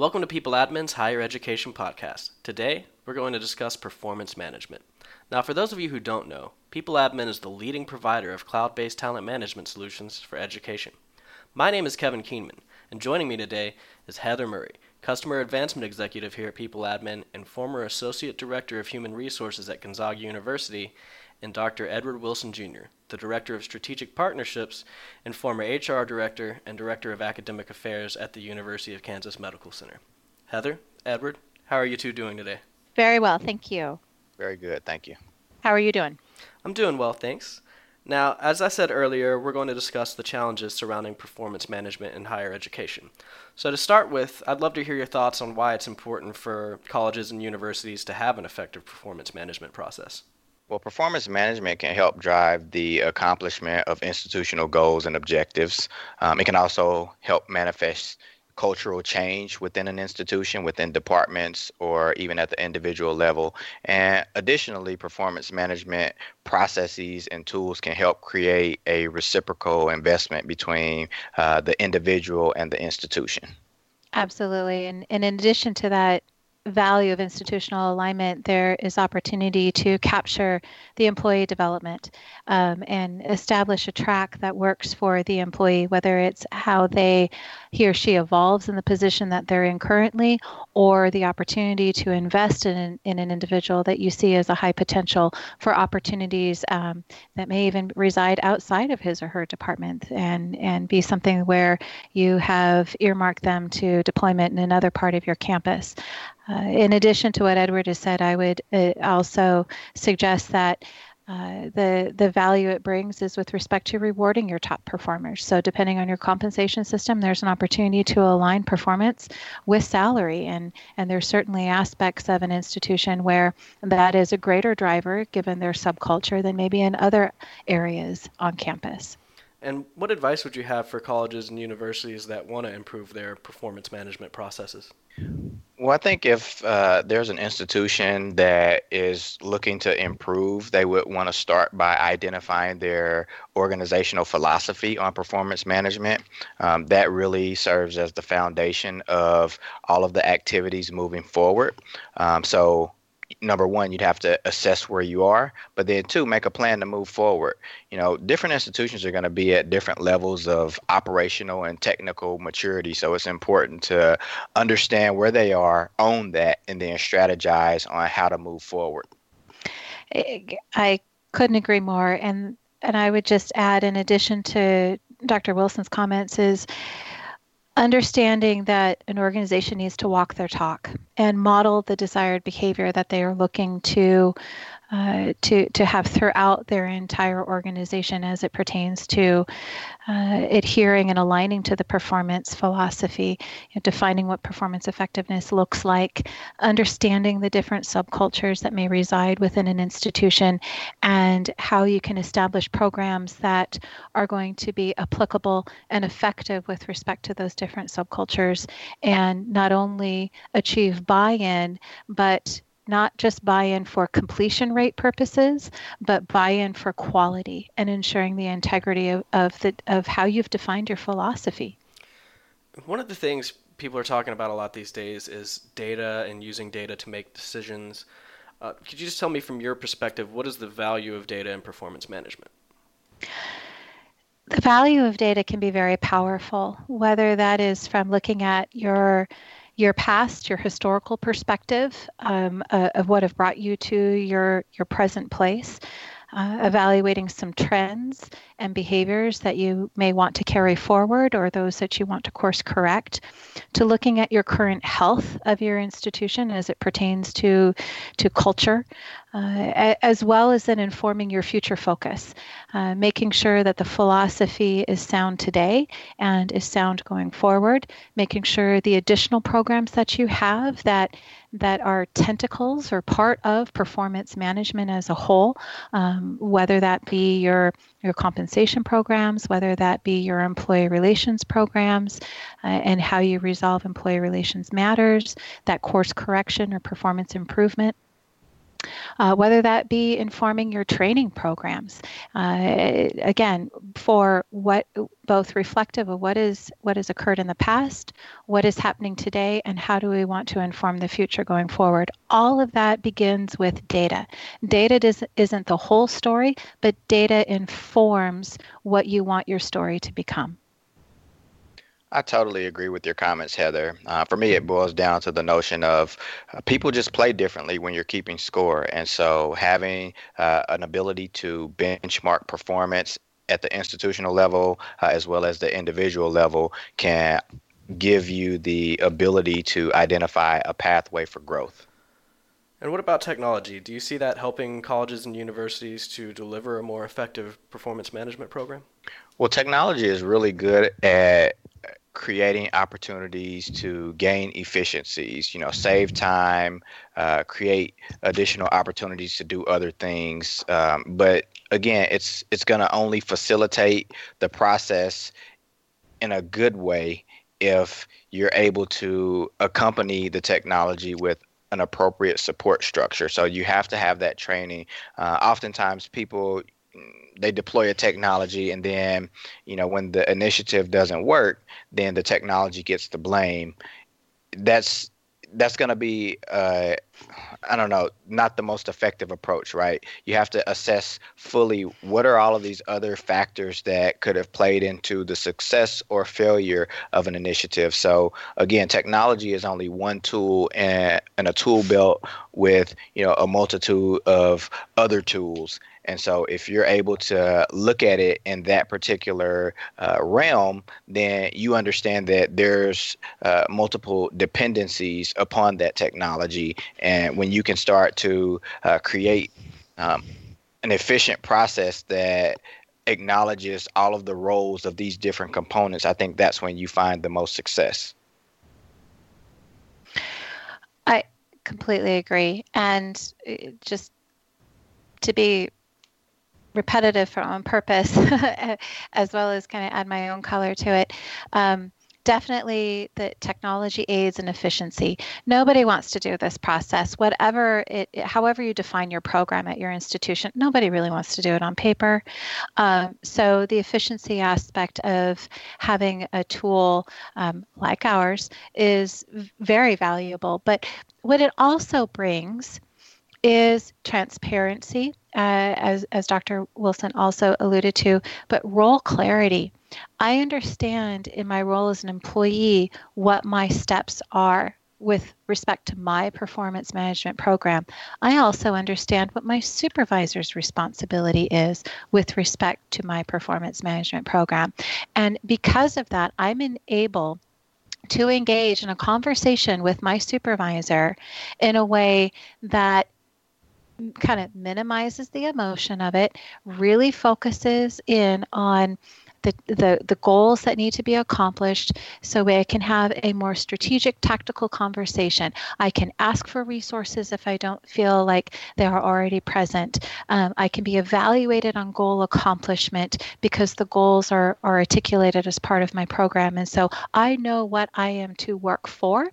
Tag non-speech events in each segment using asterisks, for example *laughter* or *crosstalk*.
Welcome to People Admin's Higher Education Podcast. Today, we're going to discuss performance management. Now, for those of you who don't know, People Admin is the leading provider of cloud based talent management solutions for education. My name is Kevin Keenman, and joining me today is Heather Murray, Customer Advancement Executive here at People Admin and former Associate Director of Human Resources at Gonzaga University, and Dr. Edward Wilson Jr., the Director of Strategic Partnerships and former HR Director and Director of Academic Affairs at the University of Kansas Medical Center. Heather, Edward, how are you two doing today? Very well, thank you. Very good, thank you. How are you doing? I'm doing well, thanks. Now, as I said earlier, we're going to discuss the challenges surrounding performance management in higher education. So, to start with, I'd love to hear your thoughts on why it's important for colleges and universities to have an effective performance management process. Well, performance management can help drive the accomplishment of institutional goals and objectives. Um, it can also help manifest cultural change within an institution, within departments, or even at the individual level. And additionally, performance management processes and tools can help create a reciprocal investment between uh, the individual and the institution. Absolutely. And, and in addition to that, value of institutional alignment, there is opportunity to capture the employee development um, and establish a track that works for the employee, whether it's how they he or she evolves in the position that they're in currently, or the opportunity to invest in in an individual that you see as a high potential for opportunities um, that may even reside outside of his or her department and and be something where you have earmarked them to deployment in another part of your campus. Uh, in addition to what Edward has said, I would uh, also suggest that uh, the the value it brings is with respect to rewarding your top performers. So depending on your compensation system, there's an opportunity to align performance with salary, and and there's certainly aspects of an institution where that is a greater driver given their subculture than maybe in other areas on campus. And what advice would you have for colleges and universities that want to improve their performance management processes? Well, I think if uh, there's an institution that is looking to improve, they would want to start by identifying their organizational philosophy on performance management. Um, that really serves as the foundation of all of the activities moving forward. Um, so, number one, you'd have to assess where you are, but then two, make a plan to move forward. You know, different institutions are going to be at different levels of operational and technical maturity. So it's important to understand where they are, own that, and then strategize on how to move forward. I couldn't agree more. And and I would just add, in addition to Dr. Wilson's comments, is understanding that an organization needs to walk their talk and model the desired behavior that they are looking to uh, to to have throughout their entire organization as it pertains to uh, adhering and aligning to the performance philosophy, you know, defining what performance effectiveness looks like, understanding the different subcultures that may reside within an institution, and how you can establish programs that are going to be applicable and effective with respect to those different subcultures, and not only achieve buy-in, but not just buy in for completion rate purposes, but buy in for quality and ensuring the integrity of, of, the, of how you've defined your philosophy. One of the things people are talking about a lot these days is data and using data to make decisions. Uh, could you just tell me from your perspective, what is the value of data in performance management? The value of data can be very powerful, whether that is from looking at your your past, your historical perspective um, uh, of what have brought you to your your present place, uh, evaluating some trends and behaviors that you may want to carry forward or those that you want to course correct, to looking at your current health of your institution as it pertains to, to culture, uh, as well as then informing your future focus, uh, making sure that the philosophy is sound today and is sound going forward, making sure the additional programs that you have that that are tentacles or part of performance management as a whole, um, whether that be your your compensation programs, whether that be your employee relations programs, uh, and how you resolve employee relations matters, that course correction or performance improvement uh, whether that be informing your training programs. Uh, again, for what both reflective of what is what has occurred in the past, what is happening today, and how do we want to inform the future going forward. All of that begins with data. Data does, isn't the whole story, but data informs what you want your story to become. I totally agree with your comments, Heather. Uh, for me, it boils down to the notion of uh, people just play differently when you're keeping score. And so having uh, an ability to benchmark performance at the institutional level uh, as well as the individual level can give you the ability to identify a pathway for growth. And what about technology? Do you see that helping colleges and universities to deliver a more effective performance management program? Well, technology is really good at creating opportunities to gain efficiencies you know save time uh, create additional opportunities to do other things. Um, but again it's it's going to only facilitate the process in a good way if you're able to accompany the technology with an appropriate support structure. So you have to have that training. Uh, oftentimes people they deploy a technology and then you know when the initiative doesn't work then the technology gets the blame. That's that's going to be uh, i don't know not the most effective approach right? You have to assess fully what are all of these other factors that could have played into the success or failure of an initiative. So again technology is only one tool and, and a tool belt with you know a multitude of other tools and so, if you're able to look at it in that particular uh, realm, then you understand that there's uh, multiple dependencies upon that technology. And when you can start to uh, create um, an efficient process that acknowledges all of the roles of these different components, I think that's when you find the most success. I completely agree. And uh, just to be repetitive for on purpose, *laughs* as well as kind of add my own color to it. Um, definitely the technology aids in efficiency. Nobody wants to do this process. Whatever it however you define your program at your institution nobody really wants to do it on paper. Um, so the efficiency aspect of having a tool um, like ours is very valuable. But what it also brings is transparency, uh, as, as Dr. Wilson also alluded to, but role clarity. I understand in my role as an employee what my steps are with respect to my performance management program. I also understand what my supervisor's responsibility is with respect to my performance management program. And because of that, I'm able to engage in a conversation with my supervisor in a way that kind of minimizes the emotion of it, really focuses in on the, the, the goals that need to be accomplished so I can have a more strategic tactical conversation. I can ask for resources if I don't feel like they are already present. Um, I can be evaluated on goal accomplishment because the goals are, are articulated as part of my program. And so I know what I am to work for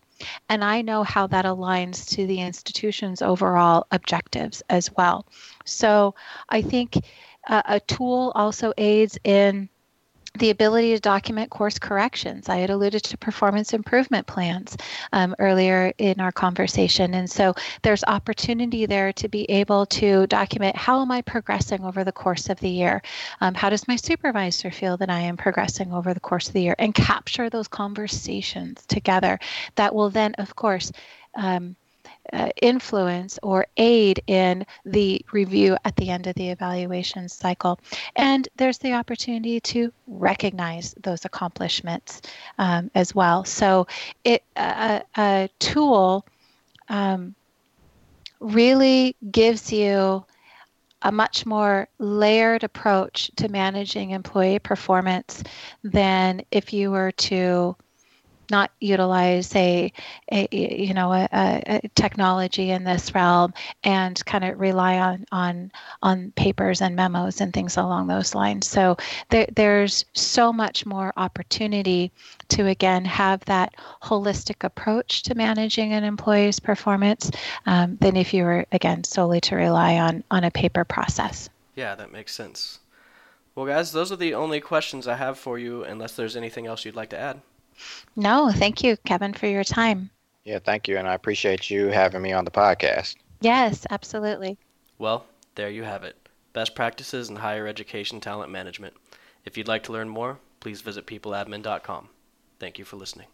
and I know how that aligns to the institution's overall objectives as well. So I think uh, a tool also aids in the ability to document course corrections. I had alluded to performance improvement plans um, earlier in our conversation. And so there's opportunity there to be able to document how am I progressing over the course of the year? Um, how does my supervisor feel that I am progressing over the course of the year? And capture those conversations together. That will then, of course, um, uh, influence or aid in the review at the end of the evaluation cycle. And there's the opportunity to recognize those accomplishments um, as well. So, it a, tool um, really gives you a much more layered approach to managing employee performance than if you were to not utilize a, a you know a, a, technology in this realm and kind of rely on on on papers and memos and things along those lines. So there, there's so much more opportunity to again have that holistic approach to managing an employee's performance um, than if you were again solely to rely on on a paper process. Yeah that makes sense. Well guys those are the only questions i have for you unless there's anything else you'd like to add no, thank you, Kevin, for your time. Yeah, thank you. And I appreciate you having me on the podcast. Yes, absolutely. Well, there you have it best practices in higher education talent management. If you'd like to learn more, please visit peopleadmin.com. Thank you for listening.